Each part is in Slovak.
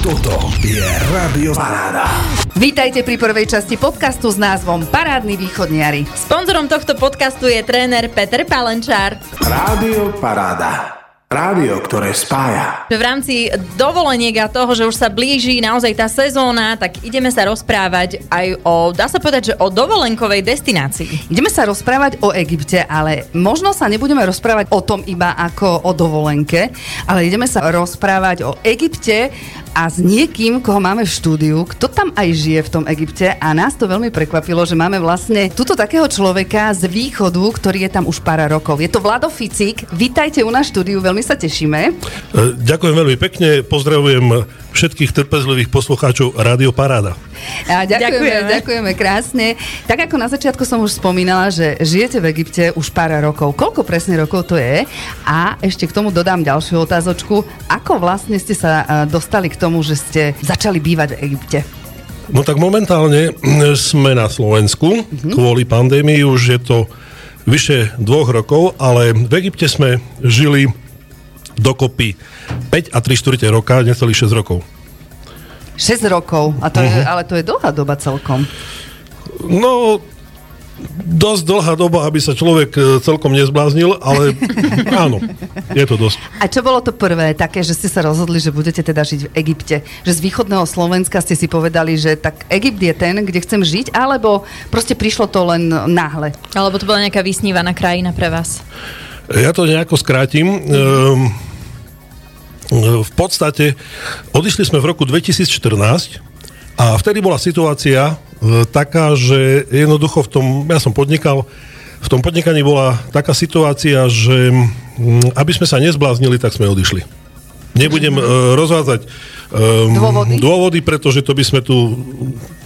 Toto je Radio Paráda. Vítajte pri prvej časti podcastu s názvom Parádny východniari. Sponzorom tohto podcastu je tréner Peter Palenčár. Rádio Paráda. Rádio, ktoré spája. V rámci dovoleniek a toho, že už sa blíži naozaj tá sezóna, tak ideme sa rozprávať aj o, dá sa povedať, že o dovolenkovej destinácii. Ideme sa rozprávať o Egypte, ale možno sa nebudeme rozprávať o tom iba ako o dovolenke, ale ideme sa rozprávať o Egypte a s niekým, koho máme v štúdiu, kto tam aj žije v tom Egypte a nás to veľmi prekvapilo, že máme vlastne tuto takého človeka z východu, ktorý je tam už pár rokov. Je to Vlado Ficik, vítajte u nás štúdiu, veľmi sa tešíme. E, ďakujem veľmi pekne, pozdravujem všetkých trpezlivých poslucháčov Rádio Paráda. A ďakujeme, ďakujeme, ďakujeme krásne. Tak ako na začiatku som už spomínala, že žijete v Egypte už pár rokov. Koľko presne rokov to je? A ešte k tomu dodám ďalšiu otázočku. Ako vlastne ste sa e, dostali k tomu, že ste začali bývať v Egypte? No tak momentálne sme na Slovensku. Mm-hmm. Kvôli pandémii už je to vyše dvoch rokov, ale v Egypte sme žili dokopy 5 a 3 čtvrte roka, necelých 6 rokov. 6 rokov, a to uh-huh. je, ale to je dlhá doba celkom. No, dosť dlhá doba, aby sa človek e, celkom nezbláznil, ale áno, je to dosť. A čo bolo to prvé také, že ste sa rozhodli, že budete teda žiť v Egypte? Že z východného Slovenska ste si povedali, že tak Egypt je ten, kde chcem žiť, alebo proste prišlo to len náhle? Alebo to bola nejaká vysnívaná krajina pre vás? Ja to nejako skrátim. Ehm, v podstate odišli sme v roku 2014 a vtedy bola situácia e, taká, že jednoducho v tom, ja som podnikal, v tom podnikaní bola taká situácia, že aby sme sa nezbláznili, tak sme odišli. Nebudem uh, rozvádzať um, dôvody? dôvody, pretože to by sme tu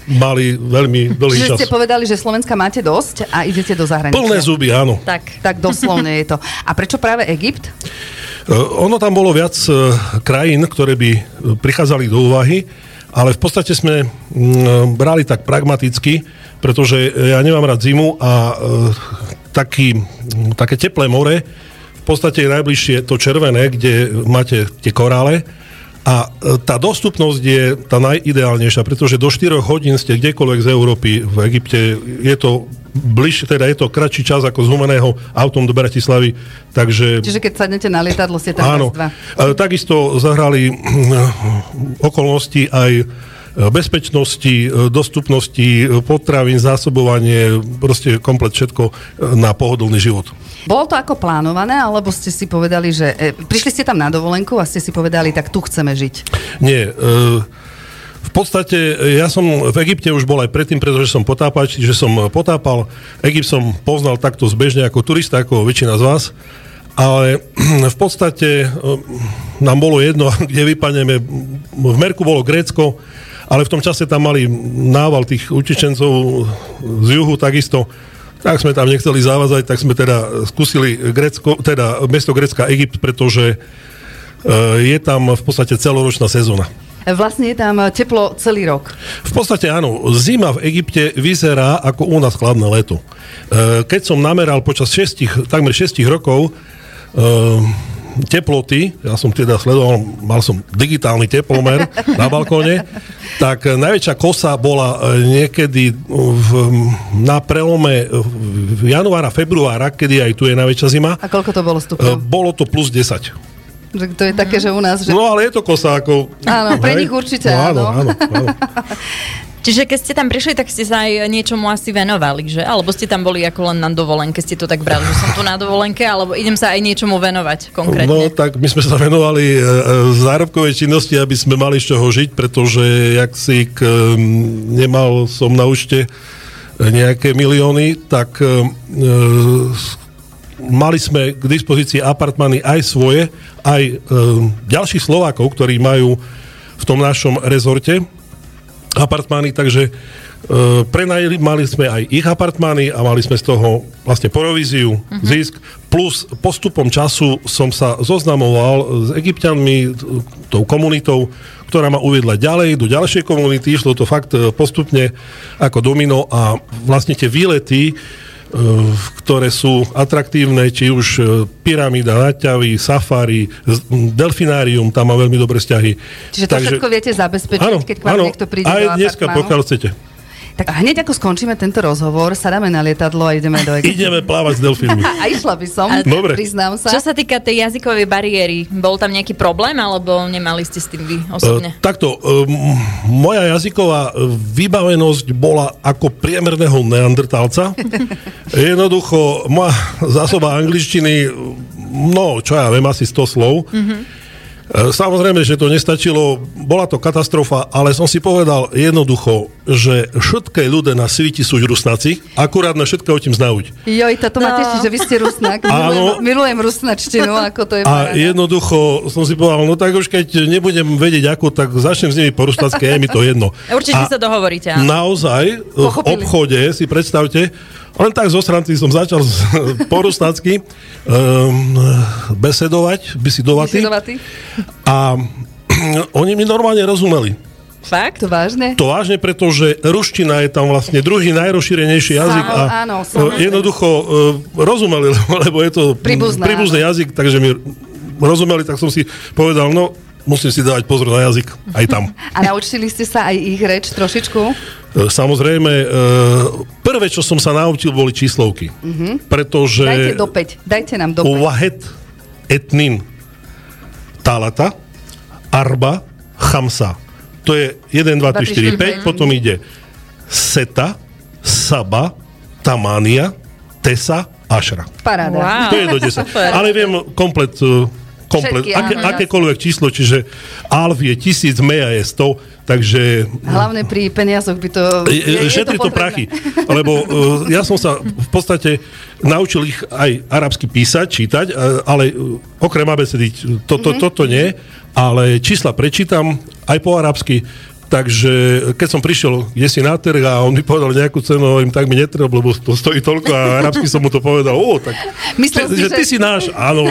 mali veľmi dlhý Čiže čas. ste povedali, že Slovenska máte dosť a idete do zahraničia. Plné zuby, áno. Tak. Tak doslovne je to. A prečo práve Egypt? Uh, ono tam bolo viac uh, krajín, ktoré by prichádzali do úvahy, ale v podstate sme brali tak pragmaticky, pretože ja nemám rád zimu a taký, také teplé more v podstate je najbližšie to červené, kde máte tie korále a e, tá dostupnosť je tá najideálnejšia, pretože do 4 hodín ste kdekoľvek z Európy v Egypte, je to bližšie, teda je to kratší čas ako z Humeného autom do Bratislavy, takže... Čiže keď sadnete na lietadlo, ste tam áno, dva. E, takisto zahrali okolnosti aj bezpečnosti, dostupnosti potravín, zásobovanie, proste komplet všetko na pohodlný život. Bolo to ako plánované, alebo ste si povedali, že... E, prišli ste tam na dovolenku a ste si povedali, tak tu chceme žiť? Nie. E, v podstate ja som v Egypte už bol aj predtým, pretože som potápač, že som potápal. Egypt som poznal takto zbežne ako turista, ako väčšina z vás. Ale v podstate e, nám bolo jedno, kde vypadneme. V Merku bolo Grécko, ale v tom čase tam mali nával tých utečencov z juhu takisto tak sme tam nechceli zavázať, tak sme teda skúsili Grecko, teda mesto Grecka Egypt, pretože eh, je tam v podstate celoročná sezóna. Vlastne je tam teplo celý rok. V podstate áno. Zima v Egypte vyzerá ako u nás chladné leto. Eh, keď som nameral počas 6, takmer 6 rokov eh, teploty, ja som teda sledoval, mal som digitálny teplomer na balkóne, tak najväčšia kosa bola e, niekedy v, na prelome januára, februára, kedy aj tu je najväčšia zima. A koľko to bolo stupňov? E, bolo to plus 10. Že to je také, že u nás... Že... No ale je to kosa ako... Áno, pre nich určite no, áno. áno, áno. Čiže keď ste tam prišli, tak ste sa aj niečomu asi venovali, že? Alebo ste tam boli ako len na dovolenke, ste to tak brali, že som tu na dovolenke, alebo idem sa aj niečomu venovať konkrétne? No tak my sme sa venovali e, e, zárobkovej činnosti, aby sme mali z čoho žiť, pretože jak si k, nemal som na účte nejaké milióny, tak e, mali sme k dispozícii apartmány aj svoje, aj e, ďalších Slovákov, ktorí majú v tom našom rezorte apartmány, takže e, prenajali, mali sme aj ich apartmány a mali sme z toho vlastne províziu, uh-huh. zisk, plus postupom času som sa zoznamoval s egyptianmi, tou komunitou, ktorá ma uviedla ďalej, do ďalšej komunity, išlo to fakt e, postupne ako domino a vlastne tie výlety, ktoré sú atraktívne, či už e, pyramída, naťavy, safari, delfinárium, tam má veľmi dobré vzťahy. Čiže to všetko viete zabezpečiť, keď k vám niekto príde aj dneska, apartmánu? pokiaľ chcete. Tak hneď ako skončíme tento rozhovor, sadáme na lietadlo a ideme do Egypta. Ideme plávať s delfínmi. A išla by som, Dobre. priznám sa. Čo sa týka tej jazykovej bariéry, bol tam nejaký problém, alebo nemali ste s tým vy E, osobne? takto, e, moja jazyková e, vybavenosť bola ako priemerného neandertálca. Jednoducho, moja zásoba angličtiny, no, čo ja viem, asi 100 slov. Mm-hmm. Samozrejme, že to nestačilo, bola to katastrofa, ale som si povedal jednoducho, že všetké ľudia na svete sú rusnáci, akurát na všetko o tým znauť. Joj, ma No. teší, že vy ste rusnak. Áno. Milujem, milujem rusnačtinu, ako to je A paráda. jednoducho som si povedal, no tak už keď nebudem vedieť ako, tak začnem s nimi po rusnácky, je mi to jedno. Určite A sa dohovoríte, áno. Naozaj, v Pochopili. obchode, si predstavte, len tak zo sranci som začal po rusnácky um, besedovať, besidovatý. Vyšedovatý? A oni mi normálne rozumeli. Fakt? To vážne? To vážne, pretože ruština je tam vlastne druhý najrozšírenejší jazyk a áno, samozrejme. jednoducho e, rozumeli, lebo, je to Príbuzné, príbuzný áno. jazyk, takže mi rozumeli, tak som si povedal, no musím si dávať pozor na jazyk aj tam. A naučili ste sa aj ich reč trošičku? E, Samozrejme, e, prvé, čo som sa naučil, boli číslovky. Pretože... Dajte do 5. Dajte nám do 5. Wahed etnin talata arba chamsa. To je 1, 2, 3, 4, 5, potom ide seta, saba, tamania, tesa, ašra. Paráda. Wow. To je do 10. Super. Ale viem komplet, uh, komplet Všetky, aké, áno, akékoľvek číslo, čiže alf je tisíc, meja je 100, takže Hlavne pri peniazoch by to... je, šetri to potrebné. prachy. Lebo uh, ja som sa v podstate naučil ich aj arabsky písať, čítať, ale okrem abecedy toto, mm-hmm. toto nie, ale čísla prečítam aj po arabsky, Takže keď som prišiel kde si na trh a on mi povedal nejakú cenu, hovorím, tak mi netreba, lebo to stojí toľko a arabsky som mu to povedal, o, tak Myslel si, že, že- ty si náš, áno,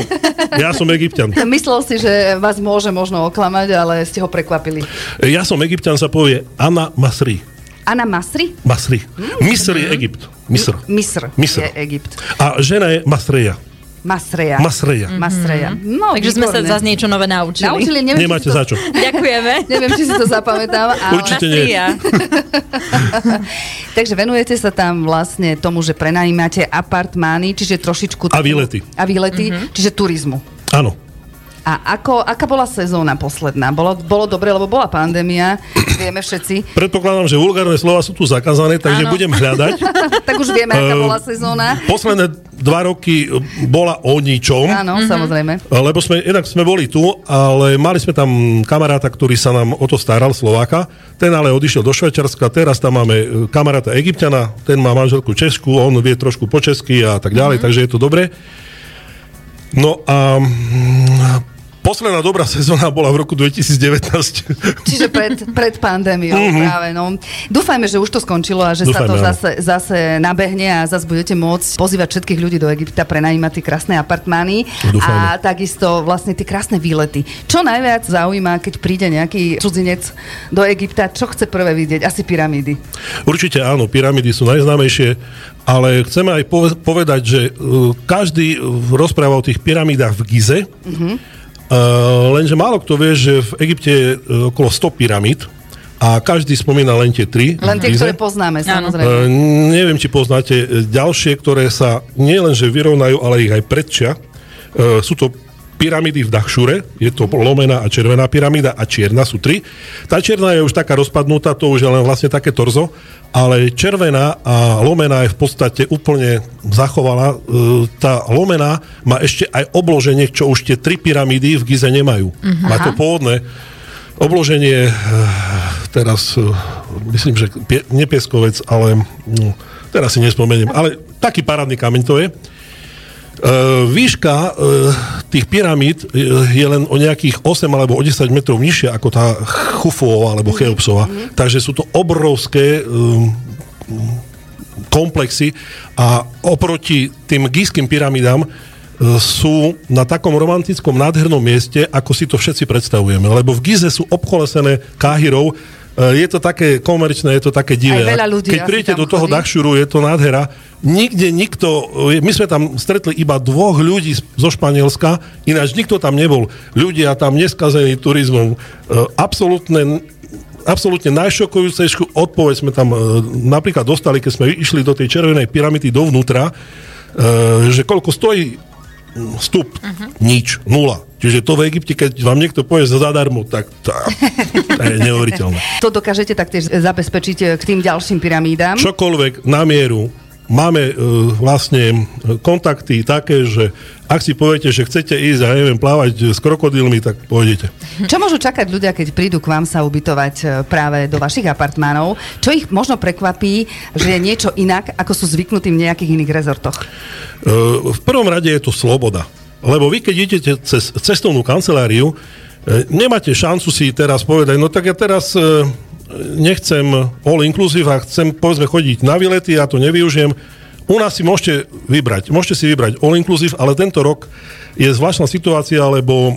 ja som egyptian. Myslel si, že vás môže možno oklamať, ale ste ho prekvapili. Ja som egyptian, sa povie Ana Masri. Ana Masri? Masri. Misr je Egypt. Misr. Misr, Misr. je Egypt. A žena je Masreja. Masreja. Masreja. Masreja. No, Takže sme sa výborné. zase niečo nové naučili. Naučili, neviem, Nemáte to, za čo. Ďakujeme. Neviem, či si to zapamätám, ale... Určite nie. Takže venujete sa tam vlastne tomu, že prenajímate apartmány, čiže trošičku... A výlety. A výlety, čiže turizmu. Áno. A ako, aká bola sezóna posledná? Bolo, bolo dobre, lebo bola pandémia, vieme všetci. Predpokladám, že vulgárne slova sú tu zakázané, takže Áno. budem hľadať. tak už vieme, aká Ehm, bola sezóna. Posledné dva roky bola o ničom. Áno, samozrejme. Lebo sme, jednak sme boli tu, ale mali sme tam kamaráta, ktorý sa nám o to staral, Slováka. Ten ale odišiel do Švajčiarska, teraz tam máme e, kamaráta Egyptiana, ten má manželku Česku, on vie trošku po česky a tak ďalej, takže je to dobré. No a mm, posledná dobrá sezóna bola v roku 2019. Čiže pred, pred pandémiou práve, no. Dúfajme, že už to skončilo a že sa Dúfajme, to áno. zase, zase nabehne a zase budete môcť pozývať všetkých ľudí do Egypta, prenajímať tie krásne apartmány a Dúfajme. takisto vlastne tie krásne výlety. Čo najviac zaujíma, keď príde nejaký cudzinec do Egypta, čo chce prvé vidieť? Asi pyramídy. Určite áno, pyramídy sú najznámejšie, ale chceme aj pove- povedať, že uh, každý uh, rozpráva o tých pyramídach v Gize, uh, lenže málo kto vie, že v Egypte je uh, okolo 100 pyramíd a každý spomína len tie tri. Len tie, ktoré poznáme, samozrejme. Uh, neviem, či poznáte uh, ďalšie, ktoré sa nielenže vyrovnajú, ale ich aj predčia. Uh, sú to pyramídy v Dachšure, je to lomená a červená pyramída a čierna sú tri. Tá čierna je už taká rozpadnutá, to už je len vlastne také torzo, ale červená a lomená je v podstate úplne zachovala. E, Tá lomená má ešte aj obloženie, čo už tie tri pyramídy v Gize nemajú. Má to pôvodné obloženie, e, teraz e, myslím, že pie, nie pieskovec, ale no, teraz si nespomeniem, ale taký parádny kameň to je. Uh, výška uh, tých pyramíd uh, je len o nejakých 8 alebo o 10 metrov nižšia ako tá Chufová alebo Cheopsová. Takže sú to obrovské komplexy a oproti tým gískym pyramidám e, sú na takom romantickom nádhernom mieste, ako si to všetci predstavujeme. Lebo v Gize sú obkolesené Káhirou E, Je to také komerčné, je to také divé. Aj veľa ľudí Keď tam do toho chodí. Dachšuru, je to nádhera. Nikde nikto, e, my sme tam stretli iba dvoch ľudí zo Španielska, ináč nikto tam nebol. Ľudia tam neskazení turizmom. E, Absolútne absolútne najšokujúcejšiu odpoveď sme tam e, napríklad dostali, keď sme išli do tej červenej pyramidy dovnútra, e, že koľko stojí vstup? Uh-huh. Nič, nula. Čiže to v Egypte, keď vám niekto povie za zadarmo, tak to, to je neuveriteľné. To dokážete taktiež zabezpečiť e, k tým ďalším pyramídám. Čokoľvek na mieru. Máme e, vlastne e, kontakty také, že ak si poviete, že chcete ísť, ja neviem, plávať s krokodílmi, tak pôjdete. Čo môžu čakať ľudia, keď prídu k vám sa ubytovať e, práve do vašich apartmánov? Čo ich možno prekvapí, že je niečo inak, ako sú zvyknutí v nejakých iných rezortoch? V prvom rade je to sloboda. Lebo vy, keď idete cez cestovnú kanceláriu, nemáte šancu si teraz povedať, no tak ja teraz nechcem all inclusive a chcem, povedzme, chodiť na výlety, ja to nevyužijem. U nás si môžete vybrať. Môžete si vybrať all inclusive, ale tento rok je zvláštna situácia, lebo e,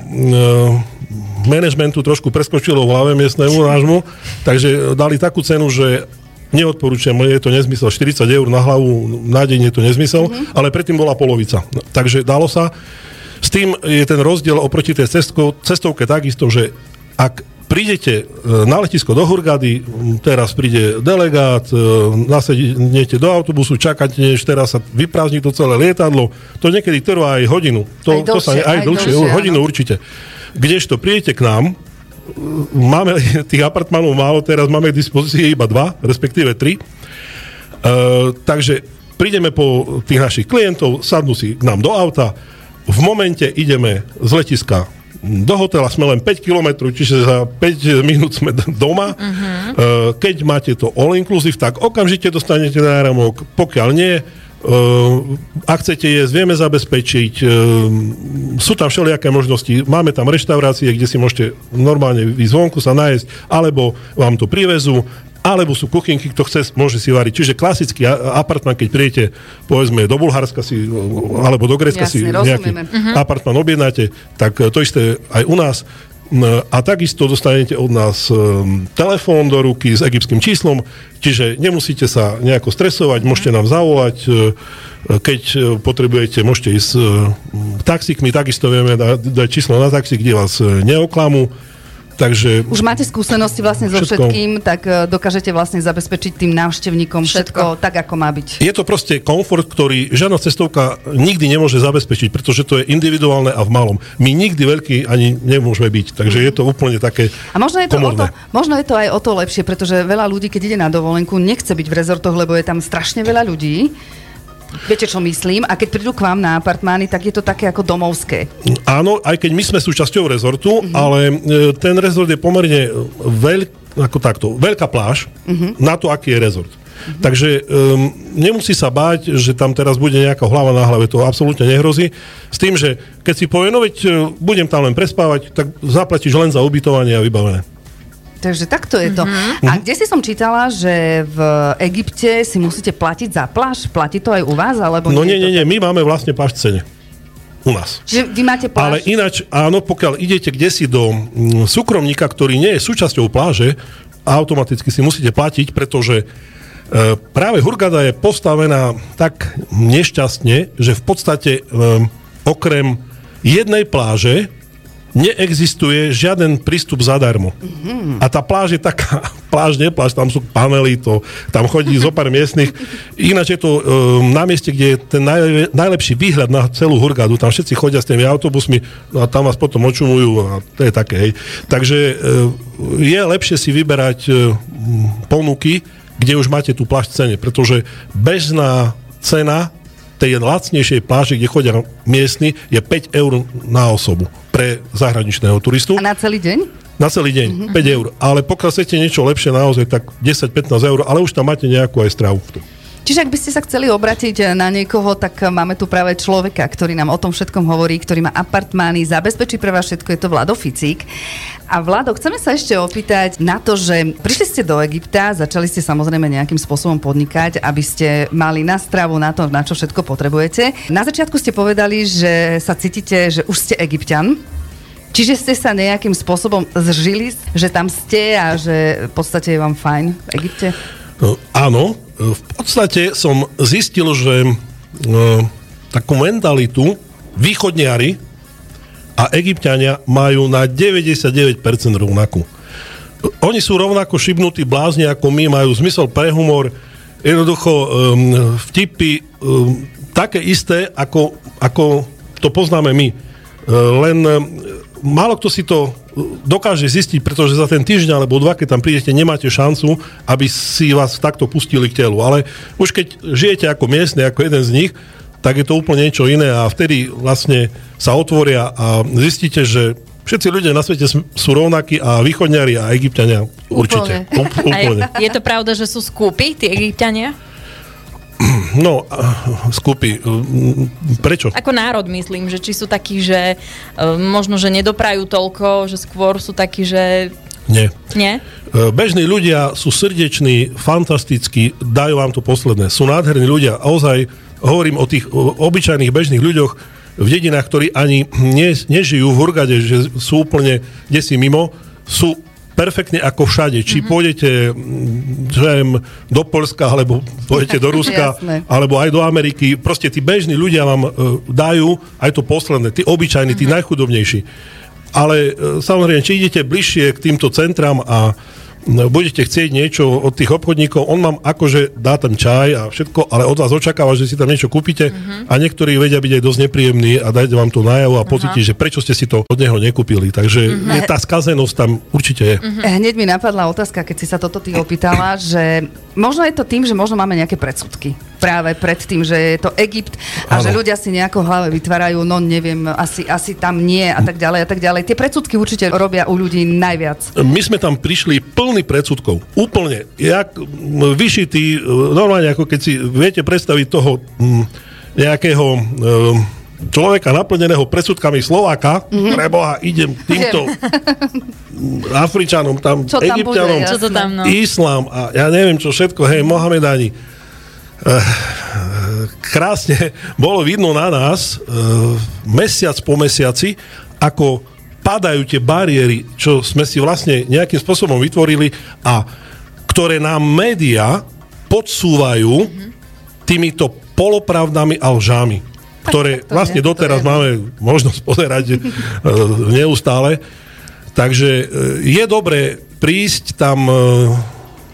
managementu trošku preskočilo v hlave miestnemu nášmu, takže dali takú cenu, že neodporúčam, je to nezmysel. 40 eur na hlavu na deň je to nezmysel, mm-hmm. ale predtým bola polovica. Takže dalo sa. S tým je ten rozdiel oproti tej cestko, cestovke takisto, že ak prídete e, na letisko do Hurgady, teraz príde delegát, e, nasednete do autobusu, čakáte, než teraz sa vyprázdni to celé lietadlo, to niekedy trvá aj hodinu. To, Aj to sa, dlhšie, aj aj dlhšie, dlhšie, hodinu áno. určite. Kdežto prídete k nám, máme tých apartmanov málo, teraz máme k dispozícii iba dva, respektíve tri. Uh, takže prídeme po tých našich klientov, sadnú si k nám do auta, v momente ideme z letiska do hotela, sme len 5 km, čiže za 5 minút sme doma. Uh-huh. Uh, keď máte to all inclusive, tak okamžite dostanete náramok, pokiaľ nie, Uh, ak chcete jesť, vieme zabezpečiť. Uh, sú tam všelijaké možnosti. Máme tam reštaurácie, kde si môžete normálne ísť sa najesť, alebo vám to privezú, alebo sú kuchynky, kto chce, môže si variť. Čiže klasický apartman, keď príjete, povedzme, do Bulharska si, alebo do Grécka si nejaký rozumieme. apartman objednáte, tak e, to isté aj u nás. A takisto dostanete od nás um, telefón do ruky s egyptským číslom, čiže nemusíte sa nejako stresovať, môžete nám zavolať, e, keď e, potrebujete, môžete ísť e, taxikmi, takisto vieme da- dať číslo na taxi, kde vás e, neoklamú. Takže Už máte skúsenosti vlastne so Všetko. všetkým, tak e, dokážete vlastne zabezpečiť tým návštevníkom všetko, Všetko. tak, ako má byť. je to proste komfort, ktorý žiadna cestovka nikdy nemôže zabezpečiť, pretože to je individuálne a v malom. My nikdy veľký ani nemôžeme byť, takže je to úplne také A možno je, to o to, možno je to aj o to lepšie, pretože veľa ľudí, keď ide na dovolenku, nechce byť v rezortoch, lebo je tam strašne veľa ľudí. Viete, čo myslím? A keď prídu k vám na apartmány, tak je to také ako domovské. Áno, aj keď my sme súčasťou rezortu, Mhm. mm-hmm. ale e, ten rezort je pomerne veľk, ako takto, veľká pláž mm-hmm. na to, aký je rezort. Mm-hmm. Takže um, nemusí sa báť, že tam teraz bude nejaká hlava na hlave, to absolútne nehrozí. S tým, že keď si povie, no veď e, budem tam len prespávať, tak zaplatíš len za ubytovanie a vybavené. Takže takto je to. A kde si som čítala, že v Egypte si musíte platiť za pláž? Platí to aj u vás? Alebo No nie, nie, nie, my máme vlastne pláž v cene. U nás. Čiže vy máte Ale pláž? ináč, áno, pokiaľ idete kde si do mm, súkromníka, ktorý nie je súčasťou pláže, automaticky si musíte platiť, pretože e, práve Hurgada je postavená tak nešťastne, že v podstate e, okrem jednej pláže neexistuje žiaden prístup zadarmo. Mm-hmm. A tá pláž je taká, pláž, nie pláž, tam sú panely, to, tam chodí zo pár miestnych. Ináč je to um, na mieste, kde je ten naj, najlepší výhľad na celú Hurgadu. Tam všetci chodia s tými autobusmi a tam vás potom očumujú a to je také. Hej. Takže uh, je lepšie si vyberať uh, ponuky, kde už máte tú pláž v cene, pretože bežná cena tej lacnejšej pláži, kde chodia miestni, je 5 eur na osobu pre zahraničného turistu. A na celý deň? Na celý deň, mm-hmm. 5 eur. Ale pokiaľ chcete niečo lepšie naozaj, tak 10-15 eur, ale už tam máte nejakú aj stravu. Čiže ak by ste sa chceli obratiť na niekoho, tak máme tu práve človeka, ktorý nám o tom všetkom hovorí, ktorý má apartmány, zabezpečí pre vás všetko, je to Vlado Ficík. A Vlado, chceme sa ešte opýtať na to, že prišli ste do Egypta, začali ste samozrejme nejakým spôsobom podnikať, aby ste mali na stravu, na to, na čo všetko potrebujete. Na začiatku ste povedali, že sa cítite, že už ste egyptian. Čiže ste sa nejakým spôsobom zžili, že tam ste a že v podstate je vám fajn v Egypte? No, áno, v podstate som zistil, že no, takú mentalitu východniari a egyptiania majú na 99% rovnakú. Oni sú rovnako šibnutí blázni ako my, majú zmysel pre humor, jednoducho um, vtipy um, také isté, ako, ako to poznáme my. Uh, len um, málo kto si to dokáže zistiť, pretože za ten týždeň alebo dva, keď tam prídete, nemáte šancu, aby si vás takto pustili k telu. Ale už keď žijete ako miestne, ako jeden z nich, tak je to úplne niečo iné a vtedy vlastne sa otvoria a zistíte, že všetci ľudia na svete sú rovnakí a východňari a egyptiania určite. Úplne. Je, je to pravda, že sú skúpi, tí egyptiania? No, skupy. Prečo? Ako národ myslím, že či sú takí, že možno, že nedoprajú toľko, že skôr sú takí, že... Nie. Nie? Bežní ľudia sú srdeční, fantastickí, dajú vám to posledné. Sú nádherní ľudia. Ozaj hovorím o tých obyčajných bežných ľuďoch v dedinách, ktorí ani ne, nežijú v Hurgade, že sú úplne desi mimo, sú perfektne ako všade. Či mm-hmm. pôjdete žem, do Polska, alebo pôjdete do Ruska, alebo aj do Ameriky. Proste tí bežní ľudia vám uh, dajú aj to posledné, tí obyčajní, mm-hmm. tí najchudobnejší. Ale uh, samozrejme, či idete bližšie k týmto centram a budete chcieť niečo od tých obchodníkov, on vám akože dá tam čaj a všetko, ale od vás očakáva, že si tam niečo kúpite uh-huh. a niektorí vedia byť aj dosť nepríjemní a dajte vám to najavo a pocíti, uh-huh. že prečo ste si to od neho nekúpili. Takže uh-huh. je tá skazenosť tam určite je. Uh-huh. Hneď mi napadla otázka, keď si sa toto ty opýtala, že možno je to tým, že možno máme nejaké predsudky práve pred tým, že je to Egypt a ano. že ľudia si nejako hlave vytvárajú, no neviem, asi, asi tam nie a tak ďalej a tak ďalej. Tie predsudky určite robia u ľudí najviac. My sme tam prišli plný predsudkov. Úplne. Jak vyšitý, normálne ako keď si viete predstaviť toho nejakého človeka naplneného predsudkami Slováka, mm-hmm. preboha, idem týmto Afričanom, tam, čo tam Egyptianom, bude, čo to tam, no. Islám a ja neviem čo všetko, hej, Mohamedani Eh, krásne bolo vidno na nás eh, mesiac po mesiaci, ako padajú tie bariéry, čo sme si vlastne nejakým spôsobom vytvorili a ktoré nám médiá podsúvajú týmito polopravdami a lžami, ktoré vlastne doteraz máme možnosť pozerať eh, neustále. Takže je dobré prísť tam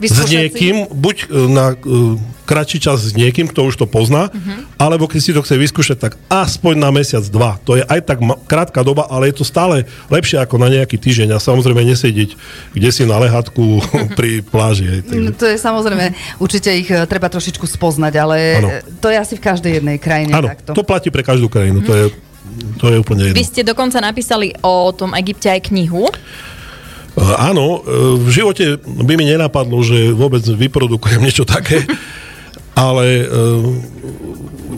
s niekým, buď e, na uh, kratší čas s niekým, kto už to pozná, uh-huh. alebo keď si to chce vyskúšať, tak aspoň na mesiac, dva. To je aj tak ma- krátka doba, ale je to stále lepšie ako na nejaký týždeň a samozrejme nesedieť kde si na lehatku pri pláži. Hej, no, to je samozrejme, určite ich uh, treba trošičku spoznať, ale ano. to je asi v každej jednej krajine. Áno, to platí pre každú krajinu, uh-huh. to je to je úplne jedno. Vy ste dokonca napísali o tom Egypte aj knihu. Eh, áno, eh, v živote by mi nenapadlo, že vôbec vyprodukujem niečo také, ale eh,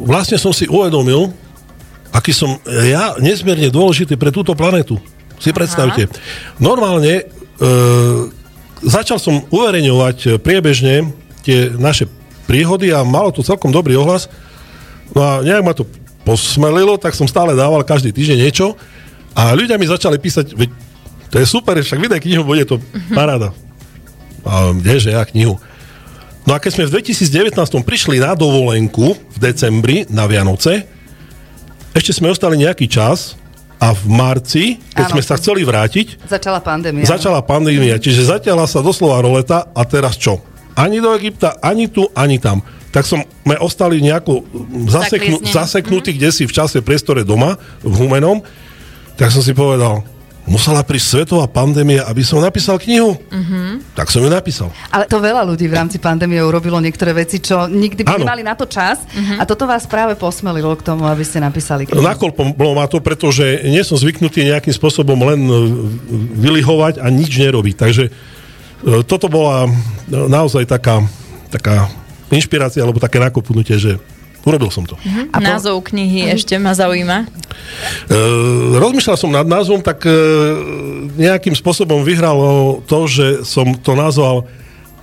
vlastne som si uvedomil, aký som ja nesmierne dôležitý pre túto planetu. Si Aha. predstavte. Normálne začal som uverejňovať priebežne tie naše príhody a malo to celkom dobrý ohlas. No a nejak ma to posmelilo, tak som stále dával každý týždeň niečo a ľudia mi začali písať, veď to je super, však vydaj knihu, bude to paráda. A kdeže ja knihu. No a keď sme v 2019 prišli na dovolenku v decembri na Vianoce, ešte sme ostali nejaký čas a v marci, keď ano. sme sa chceli vrátiť... Začala pandémia. Začala pandémia, čiže zatiaľa sa doslova roleta a teraz čo? Ani do Egypta, ani tu, ani tam. Tak sme ostali nejako zaseknú, zaseknutí, mm-hmm. kde si v čase priestore doma, v Humenom, tak som si povedal, musela prísť svetová pandémia, aby som napísal knihu. Uh-huh. Tak som ju napísal. Ale to veľa ľudí v rámci pandémie urobilo niektoré veci, čo nikdy by nemali na to čas uh-huh. a toto vás práve posmelilo k tomu, aby ste napísali knihu. Nakolpom ma to, pretože nie som zvyknutý nejakým spôsobom len e, vylihovať a nič nerobiť. Takže e, toto bola e, naozaj taká, taká inšpirácia alebo také nakopnutie, že Urobil som to. Uh-huh. A Názov knihy uh-huh. ešte ma zaujíma. Uh, rozmýšľal som nad názvom, tak uh, nejakým spôsobom vyhralo to, že som to nazval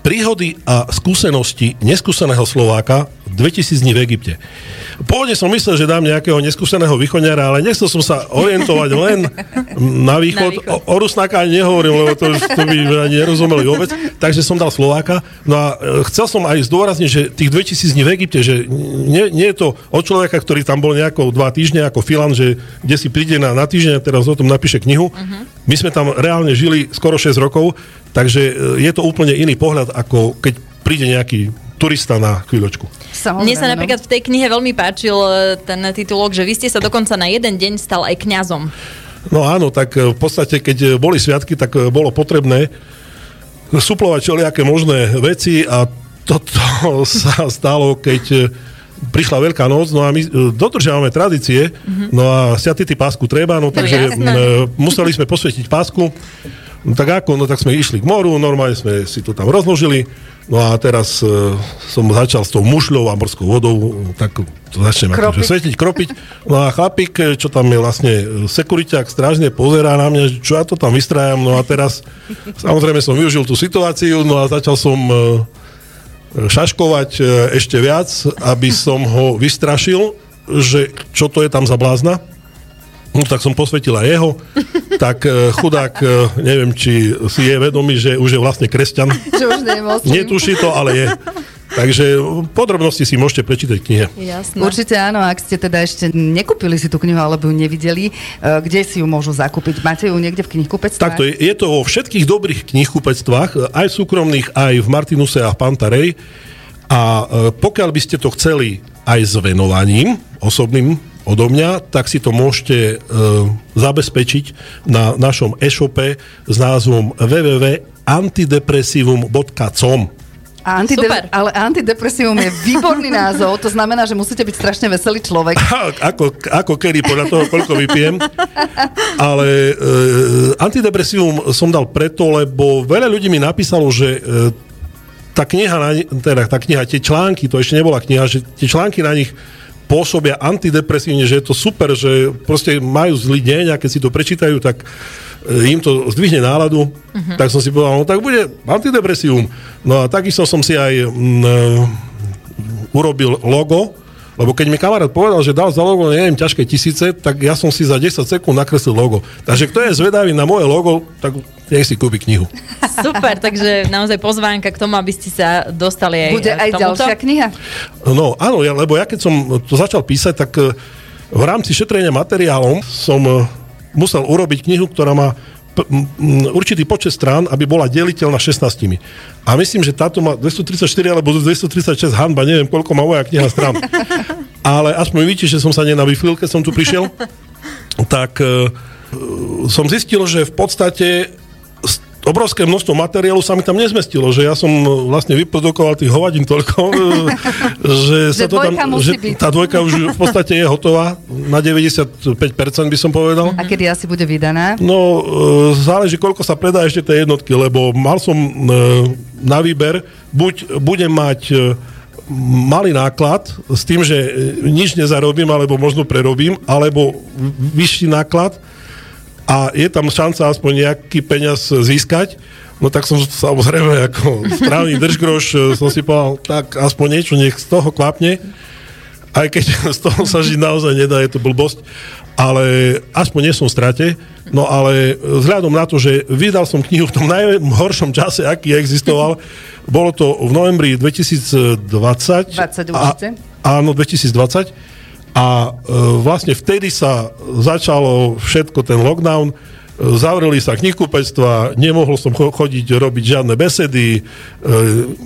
Príhody a skúsenosti neskúseného Slováka 2000 dní v Egypte. Pôvodne som myslel, že dám nejakého neskúseného východňara, ale nechcel som sa orientovať len na východ. Na východ. O, o Rusnáka ani nehovorím, lebo to, to by ani nerozumeli vôbec. Takže som dal Slováka. No a e, chcel som aj zdôrazniť, že tých 2000 dní v Egypte, že nie, nie je to od človeka, ktorý tam bol nejako dva týždne ako filan, že kde si príde na, na týždeň a teraz o tom napíše knihu. Uh-huh. My sme tam reálne žili skoro 6 rokov, takže e, je to úplne iný pohľad, ako keď príde nejaký turista na chvíľočku. Samozrejme, Mne sa no. napríklad v tej knihe veľmi páčil e, ten titulok, že vy ste sa dokonca na jeden deň stal aj kňazom. No áno, tak e, v podstate, keď boli sviatky, tak bolo potrebné suplovať všelijaké možné veci a toto sa stalo, keď prišla Veľká noc, no a my e, dodržiavame tradície, no a sviatity pásku treba, no takže jasné. m, e, museli sme posvetiť pásku. No tak ako, no tak sme išli k moru, normálne sme si to tam rozložili, no a teraz e, som začal s tou mušľou a morskou vodou, tak to začnem Kropiť. akože svetiť, kropiť. No a chlapík, e, čo tam je vlastne sekuriťák, strážne pozerá na mňa, čo ja to tam vystrájam, no a teraz samozrejme som využil tú situáciu, no a začal som e, šaškovať e, ešte viac, aby som ho vystrašil, že čo to je tam za blázna. No tak som posvetil aj jeho. Tak e, chudák, e, neviem, či si je vedomý, že už je vlastne kresťan. Že už. Netuší to, ale je. Takže podrobnosti si môžete prečítať knihe. Jasné. Určite áno, ak ste teda ešte nekúpili si tú knihu alebo ju nevideli, e, kde si ju môžu zakúpiť? Máte ju niekde v knihkupectvách? Takto je, je to vo všetkých dobrých knihkupectvách, aj v súkromných, aj v Martinuse a v Pantarej. A e, pokiaľ by ste to chceli aj s venovaním osobným odo mňa, tak si to môžete e, zabezpečiť na našom e-shope s názvom www.antidepresivum.com A antide- Super. ale antidepresívum je výborný názov, to znamená, že musíte byť strašne veselý človek. ako, ako kedy, podľa toho, koľko vypijem. Ale e, antidepresívum som dal preto, lebo veľa ľudí mi napísalo, že e, tá kniha, teda tá kniha, tie články, to ešte nebola kniha, že tie články na nich pôsobia antidepresívne, že je to super, že proste majú zlý deň a keď si to prečítajú, tak im to zdvihne náladu, uh-huh. tak som si povedal, no tak bude antidepresívum. No a takisto som si aj mm, e, urobil logo, lebo keď mi kamarát povedal, že dal za logo, neviem, ťažké tisíce, tak ja som si za 10 sekúnd nakreslil logo. Takže kto je zvedavý na moje logo, tak nech si kúpi knihu. Super, takže naozaj pozvánka k tomu, aby ste sa dostali aj Bude aj tomuto. ďalšia kniha. No áno, ja, lebo ja keď som to začal písať, tak e, v rámci šetrenia materiálom som e, musel urobiť knihu, ktorá má určitý počet strán, aby bola deliteľná 16. A myslím, že táto má 234 alebo 236 hanba, neviem, koľko má moja kniha strán. Ale aspoň vidíte, že som sa nenavýflil, keď som tu prišiel. Tak e, e, som zistil, že v podstate obrovské množstvo materiálu sa mi tam nezmestilo, že ja som e, vlastne vyprodukoval tých hovadín toľko, e, že, sa to tam, že byť. tá dvojka už v podstate je hotová, na 95% by som povedal. A kedy asi bude vydaná? No, e, záleží, koľko sa predá ešte tej jednotky, lebo mal som na výber, buď budem mať malý náklad s tým, že nič nezarobím, alebo možno prerobím, alebo vyšší náklad a je tam šanca aspoň nejaký peniaz získať, no tak som samozrejme ako správny držgroš e, som si povedal, tak aspoň niečo nech z toho kvapne, aj keď z toho sa žiť naozaj nedá, je to blbosť, ale aspoň nie som v strate, no ale vzhľadom na to, že vydal som knihu v tom najhoršom čase, aký existoval, bolo to v novembri 2020. 20 určite. A, áno, 2020. A e, vlastne vtedy sa začalo všetko, ten lockdown, e, zavreli sa knihkupectva, nemohol som cho- chodiť robiť žiadne besedy, e,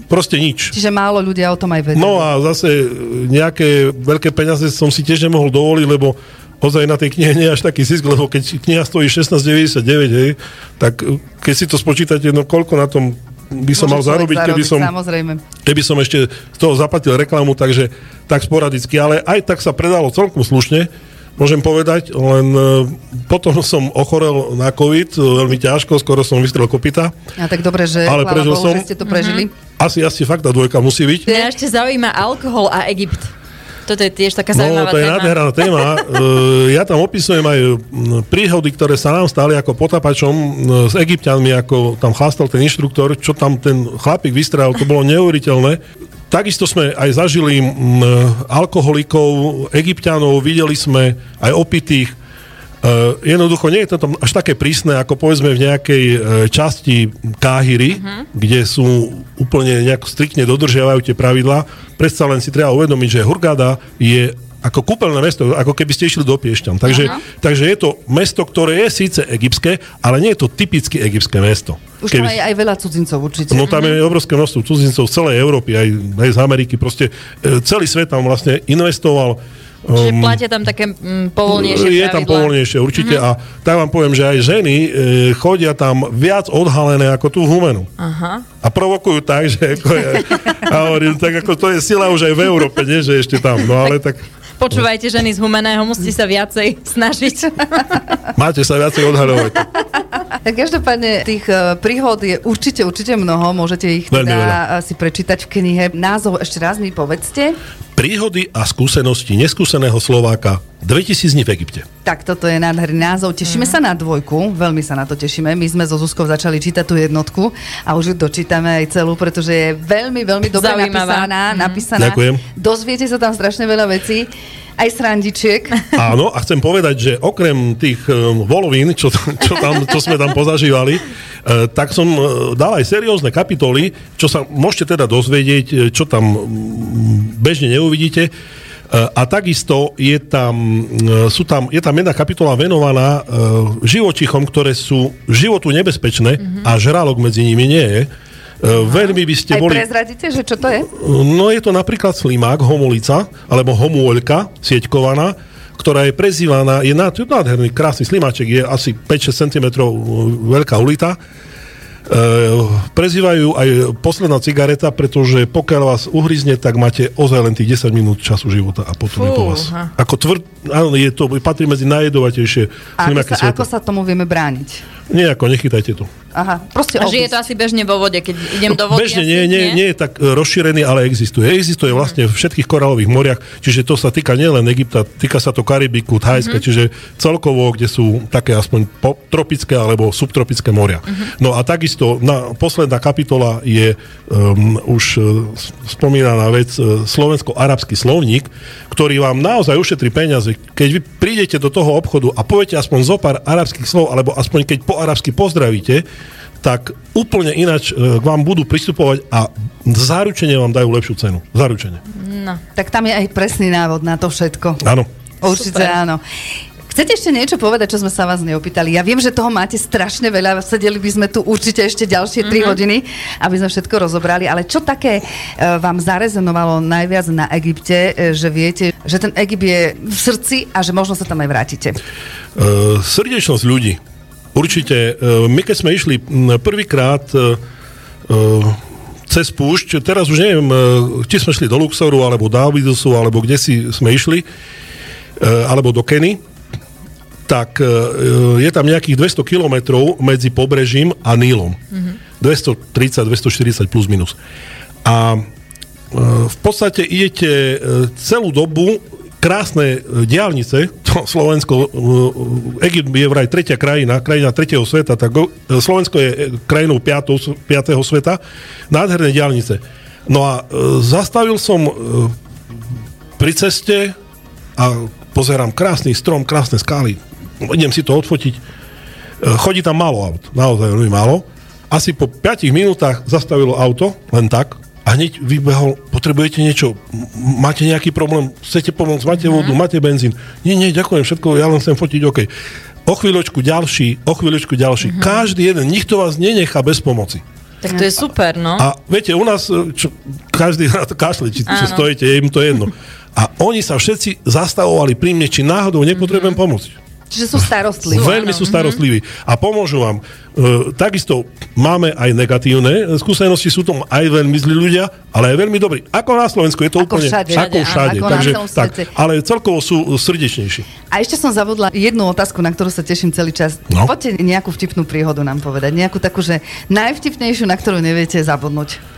proste nič. Čiže málo ľudia o tom aj vedia. No a zase nejaké veľké peniaze som si tiež nemohol dovoliť, lebo ozaj na tej knihe nie je až taký zisk, lebo keď kniha stojí 16,99, hej, tak keď si to spočítate, no koľko na tom by som Môže mal človek zarobiť, keby som, Samozrejme. keby som ešte z toho zaplatil reklamu, takže tak sporadicky, ale aj tak sa predalo celkom slušne, môžem povedať, len e, potom som ochorel na COVID, e, veľmi ťažko, skoro som vystrel kopita. A tak dobre, že, Ale prežil Bohu, som. že ste to prežili. Asi, asi fakt tá dvojka musí byť. Mňa ešte zaujíma alkohol a Egypt. Toto je tiež taká No, zaujímavá to je téma. nádherná téma. E, ja tam opisujem aj príhody, ktoré sa nám stali ako potapačom s egyptianmi, ako tam chlastal ten inštruktor, čo tam ten chlapík vystrel, to bolo neuveriteľné. Takisto sme aj zažili alkoholikov, egyptianov, videli sme aj opitých. E, jednoducho nie je to tam až také prísne, ako povedzme v nejakej e, časti Káhyry, uh-huh. kde sú úplne nejako striktne dodržiavajú tie pravidlá. Predsa len si treba uvedomiť, že Hurgada je ako kúpeľné mesto, ako keby ste išli do Piešťan. Takže, takže je to mesto, ktoré je síce egyptské, ale nie je to typicky egyptské mesto. Už tam je aj veľa cudzincov určite. No tam je obrovské množstvo cudzincov z celej Európy, aj, aj z Ameriky. Proste e, celý svet tam vlastne investoval Čiže platia tam také mm, povolnejšie Je tam povolnejšie, určite. A tak vám poviem, že aj ženy e, chodia tam viac odhalené ako tú Humenu. Aha. A provokujú tak, že ako je, a hovorím, tak ako to je sila už aj v Európe, nie, že ešte tam. No ale tak Počúvajte ženy z Humeného, musíte sa viacej snažiť. máte sa viacej odhaľovať. Tak každopádne tých e, príhod je určite, určite mnoho, môžete ich teda si prečítať v knihe. Názov ešte raz mi povedzte. Príhody a skúsenosti neskúseného Slováka 2000 dní v Egypte. Tak toto je nádherný názov. Tešíme sa na dvojku, veľmi sa na to tešíme. My sme so Zuzkou začali čítať tú jednotku a už ju dočítame aj celú, pretože je veľmi, veľmi dobre Zaujímavá. napísaná. napísaná. Ďakujem. Dozviete sa tam strašne veľa vecí, aj srandičiek. Áno, a chcem povedať, že okrem tých um, volovín, čo, čo, tam, čo sme tam pozažívali, uh, tak som uh, dal aj seriózne kapitoly, čo sa môžete teda dozvedieť, e, čo tam bežne neuvidíte. A takisto je tam, sú tam, je tam jedna kapitola venovaná živočichom, ktoré sú životu nebezpečné mm-hmm. a žralok medzi nimi nie je. Uh, veľmi by ste Aj boli... prezradíte, že čo to je? No je to napríklad slimák, homolica, alebo homuoľka, sieťkovaná, ktorá je prezývaná, je ná- je nádherný, krásny slimáček, je asi 5-6 cm veľká ulita. E, prezývajú aj posledná cigareta, pretože pokiaľ vás uhryzne, tak máte ozaj len tých 10 minút času života a potom je po vás. Ako tvrd, áno, je to, patrí medzi najjedovatejšie A ako sa, sveta. ako sa tomu vieme brániť? Nejako, nechytajte to. Aha, proste A žije to asi bežne vo vode, keď idem do vody. Bežne asi, nie, nie, nie je tak e, rozšírený, ale existuje. Existuje vlastne v všetkých koralových moriach, čiže to sa týka nielen Egypta, týka sa to Karibiku, Thajska, čiže celkovo, kde sú také aspoň po, tropické alebo subtropické moria. No a takisto na, posledná kapitola je um, už uh, spomínaná vec uh, slovensko-arabský slovník, ktorý vám naozaj ušetrí peniaze. Keď vy prídete do toho obchodu a poviete aspoň zo pár arabských slov, alebo aspoň keď po arabsky pozdravíte, tak úplne ináč e, k vám budú pristupovať a zaručene vám dajú lepšiu cenu. Zaručene. No. Tak tam je aj presný návod na to všetko. Áno. Určite Super. áno. Chcete ešte niečo povedať, čo sme sa vás neopýtali? Ja viem, že toho máte strašne veľa, sedeli by sme tu určite ešte ďalšie 3 Mhm. hodiny, aby sme všetko rozobrali, ale čo také e, vám zarezonovalo najviac na Egypte, e, že viete, že ten Egypt je v srdci a že možno sa tam aj vrátite? Uh, srdečnosť ľudí. Určite. Uh, my keď sme išli prvýkrát uh, uh, cez púšť, teraz už neviem, či sme šli do Luxoru, alebo do Abidusu, alebo kde si sme išli, alebo do Keny, tak je tam nejakých 200 kilometrov medzi pobrežím a Nílom. Mm-hmm. 230, 240 plus minus. A v podstate idete celú dobu krásne e, diálnice, Slovensko, e, Egypt je vraj tretia krajina, krajina tretieho sveta, tak e, Slovensko je krajinou piatou, piatého sveta, nádherné diálnice. No a zastavil som pri ceste a pozerám krásny strom, krásne skály. Idem si to odfotiť. Chodí tam málo aut, naozaj veľmi málo. Asi po 5 minútach zastavilo auto, len tak, a hneď vybehol, potrebujete niečo, máte nejaký problém, chcete pomôcť, máte vodu, máte benzín. Nie, nie, ďakujem, všetko, ja len chcem fotiť, OK. O chvíľočku ďalší, o chvíľočku ďalší. Každý jeden, nikto vás nenechá bez pomoci. Tak to je super, no. A viete, u nás čo, každý na to kašle, či, či stojíte, je im to jedno. A oni sa všetci zastavovali pri mne, či náhodou nepotrebujem pomôcť. Čiže sú starostliví. Veľmi sú starostliví a pomôžu vám. E, takisto máme aj negatívne skúsenosti, sú tam aj veľmi zlí ľudia, ale aj veľmi dobrí. Ako na Slovensku je to Ako úplne... všade. Ako Áno, všade. ako Takže, tak, ale celkovo sú srdečnejší. A ešte som zavodla jednu otázku, na ktorú sa teším celý čas. No. Poďte nejakú vtipnú príhodu nám povedať. Nejakú takú, že najvtipnejšiu, na ktorú neviete zabudnúť.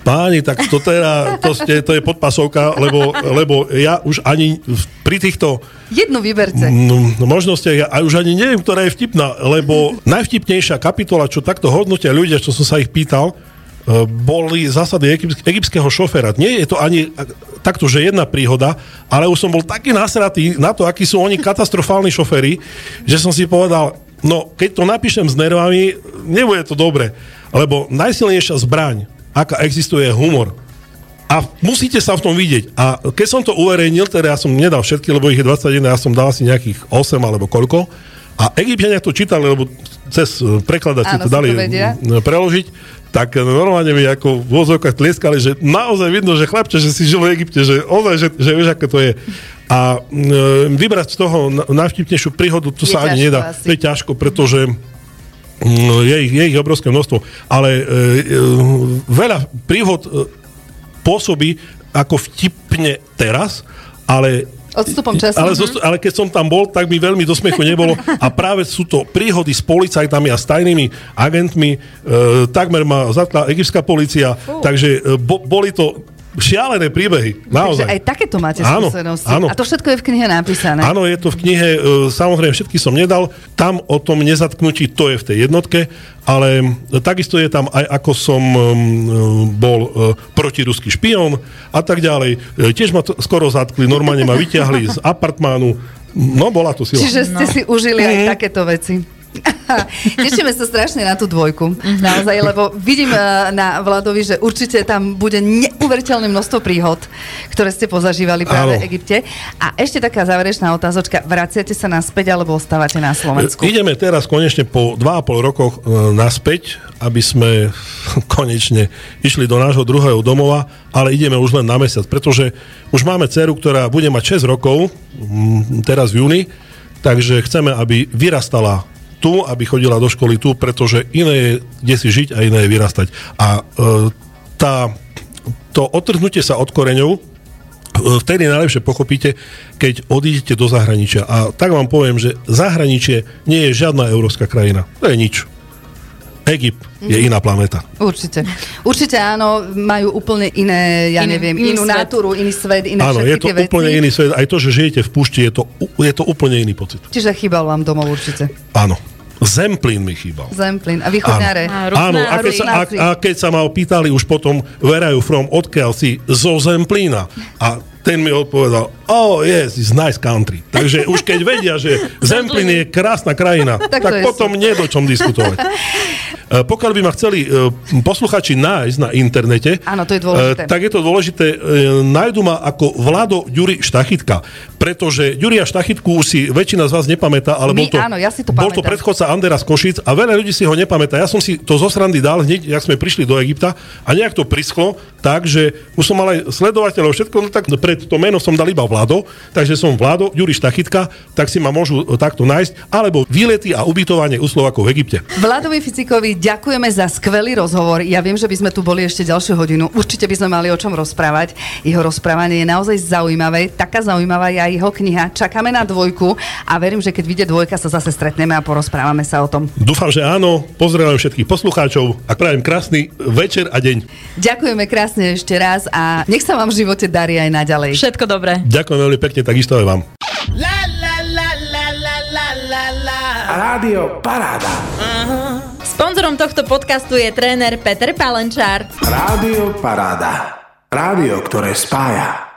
Páni, tak to, teda, to, ste, to je podpasovka, lebo, lebo ja už ani pri týchto Jednu vyberte. No možnostiach, ja a už ani neviem, ktorá je vtipná, lebo najvtipnejšia kapitola, čo takto hodnotia ľudia, čo som sa ich pýtal, e, boli zásady egypt, egyptského šoféra. Nie je to ani takto, že jedna príhoda, ale už som bol taký nasratý na to, akí sú oni katastrofálni šoféry, že som si povedal, no keď to napíšem s nervami, nebude to dobre. Lebo najsilnejšia zbraň, aká existuje, je humor. A musíte sa v tom vidieť. A keď som to uverejnil, teda ja som nedal všetky, lebo ich je 21, ja som dal asi nejakých 8 alebo koľko. A Egyptiania to čítali, lebo cez eh, prekladači to dali to preložiť, tak normálne mi ako v vozovkách tlieskali, že naozaj vidno, že chlapče, že si žil v Egypte, že ozaj, že, že vieš, aké to je. A e, vybrať z toho najvtipnejšiu príhodu, to je sa ani nedá. Asi. To je ťažko, pretože je ich, je ich obrovské množstvo, ale e, e, veľa príhod e, pôsobí ako vtipne teraz, ale Odstupom času. Ale, zostu, ale keď som tam bol, tak mi veľmi do smiechu nebolo. A práve sú to príhody s policajtami a s tajnými agentmi. E, takmer ma zatkla egyptská policia. Fú. Takže e, bo, boli to šialené príbehy, naozaj. Takže aj takéto máte áno, skúsenosti. Áno. A to všetko je v knihe napísané. Áno, je to v knihe, e, samozrejme všetky som nedal, tam o tom nezatknutí, to je v tej jednotke, ale takisto je tam aj ako som um, bol uh, protiruský špión a tak ďalej. E, tiež ma to skoro zatkli, normálne ma vyťahli z apartmánu, no bola to sila. Čiže ste no. si užili aj mm-hmm. takéto veci. Tešíme sa strašne na tú dvojku. Naozaj, lebo vidím eh, na Vladovi, že určite tam bude neuveriteľné množstvo príhod, ktoré ste pozažívali práve v Egypte. A ešte taká záverečná otázočka. Vraciate sa naspäť alebo ostávate na Slovensku? Ideme teraz konečne po 2,5 rokoch eh, naspäť, aby sme konečne išli do nášho druhého domova, ale ideme už len na mesiac, pretože už máme dceru, ktorá bude mať 6 rokov, teraz v júni, takže chceme, aby vyrastala tu, aby chodila do školy tu, pretože iné je kde si žiť a iné je vyrastať. A e, tá, to otrhnutie sa od koreňov e, vtedy najlepšie pochopíte, keď odídete do zahraničia. A tak vám poviem, že zahraničie nie je žiadna európska krajina. To je nič. Egypt je iná planéta. Určite. Určite áno, majú úplne iné, ja iný, neviem, iný inú svet. natúru, iný svet, iné Áno, je to úplne iný svet. Aj to, že žijete v púšti, je to, je to úplne iný pocit. Čiže chýbal vám domov určite. Áno. Zemplín mi chýbal. Zemplín. A východňare. Áno, áno a, keď sa, a, a keď sa ma opýtali už potom, where are you from, odkiaľ si, zo Zemplína. A ten mi odpovedal, oh yes, it's nice country. Takže už keď vedia, že Zemplín je krásna krajina, tak, tak potom nie do čom diskutovať. E, pokiaľ by ma chceli e, posluchači nájsť na internete, Áno, to je dôležité. tak je to dôležité. E, nájdu ma ako Vlado Ďuri Štachytka, pretože Ďuria Štachytku už si väčšina z vás nepamätá, ale My, bol, to, áno, ja si to bol to predchodca Andera z Košic a veľa ľudí si ho nepamätá. Ja som si to zo srandy dal hneď, jak sme prišli do Egypta a nejak to prisklo tak, že už som mal aj sledovateľov, všetko, no tak pred to meno som dal iba Vlado, takže som Vlado Ďuri Štachytka, tak si ma môžu takto nájsť, alebo výlety a ubytovanie u Slovakov v Egypte. Vladovi Ficikovi ďakujeme za skvelý rozhovor. Ja viem, že by sme tu boli ešte ďalšiu hodinu. Určite by sme mali o čom rozprávať. Jeho rozprávanie je naozaj zaujímavé. Taká zaujímavá je aj jeho kniha. Čakáme na dvojku a verím, že keď vyjde dvojka, sa zase stretneme a porozprávame sa o tom. Dúfam, že áno. Pozdravujem všetkých poslucháčov a prajem krásny večer a deň. Ďakujeme krásne ešte raz a nech sa vám v živote darí aj naďalej. Všetko dobré. Ďakujem veľmi pekne, takisto aj vám. La, la, la, la, la, la, la, la. Rádio Paráda. Uh-huh. Sponzorom tohto podcastu je tréner Peter Palenčár. Rádio Paráda. Rádio, ktoré spája.